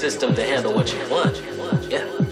system to handle what you want. Yeah.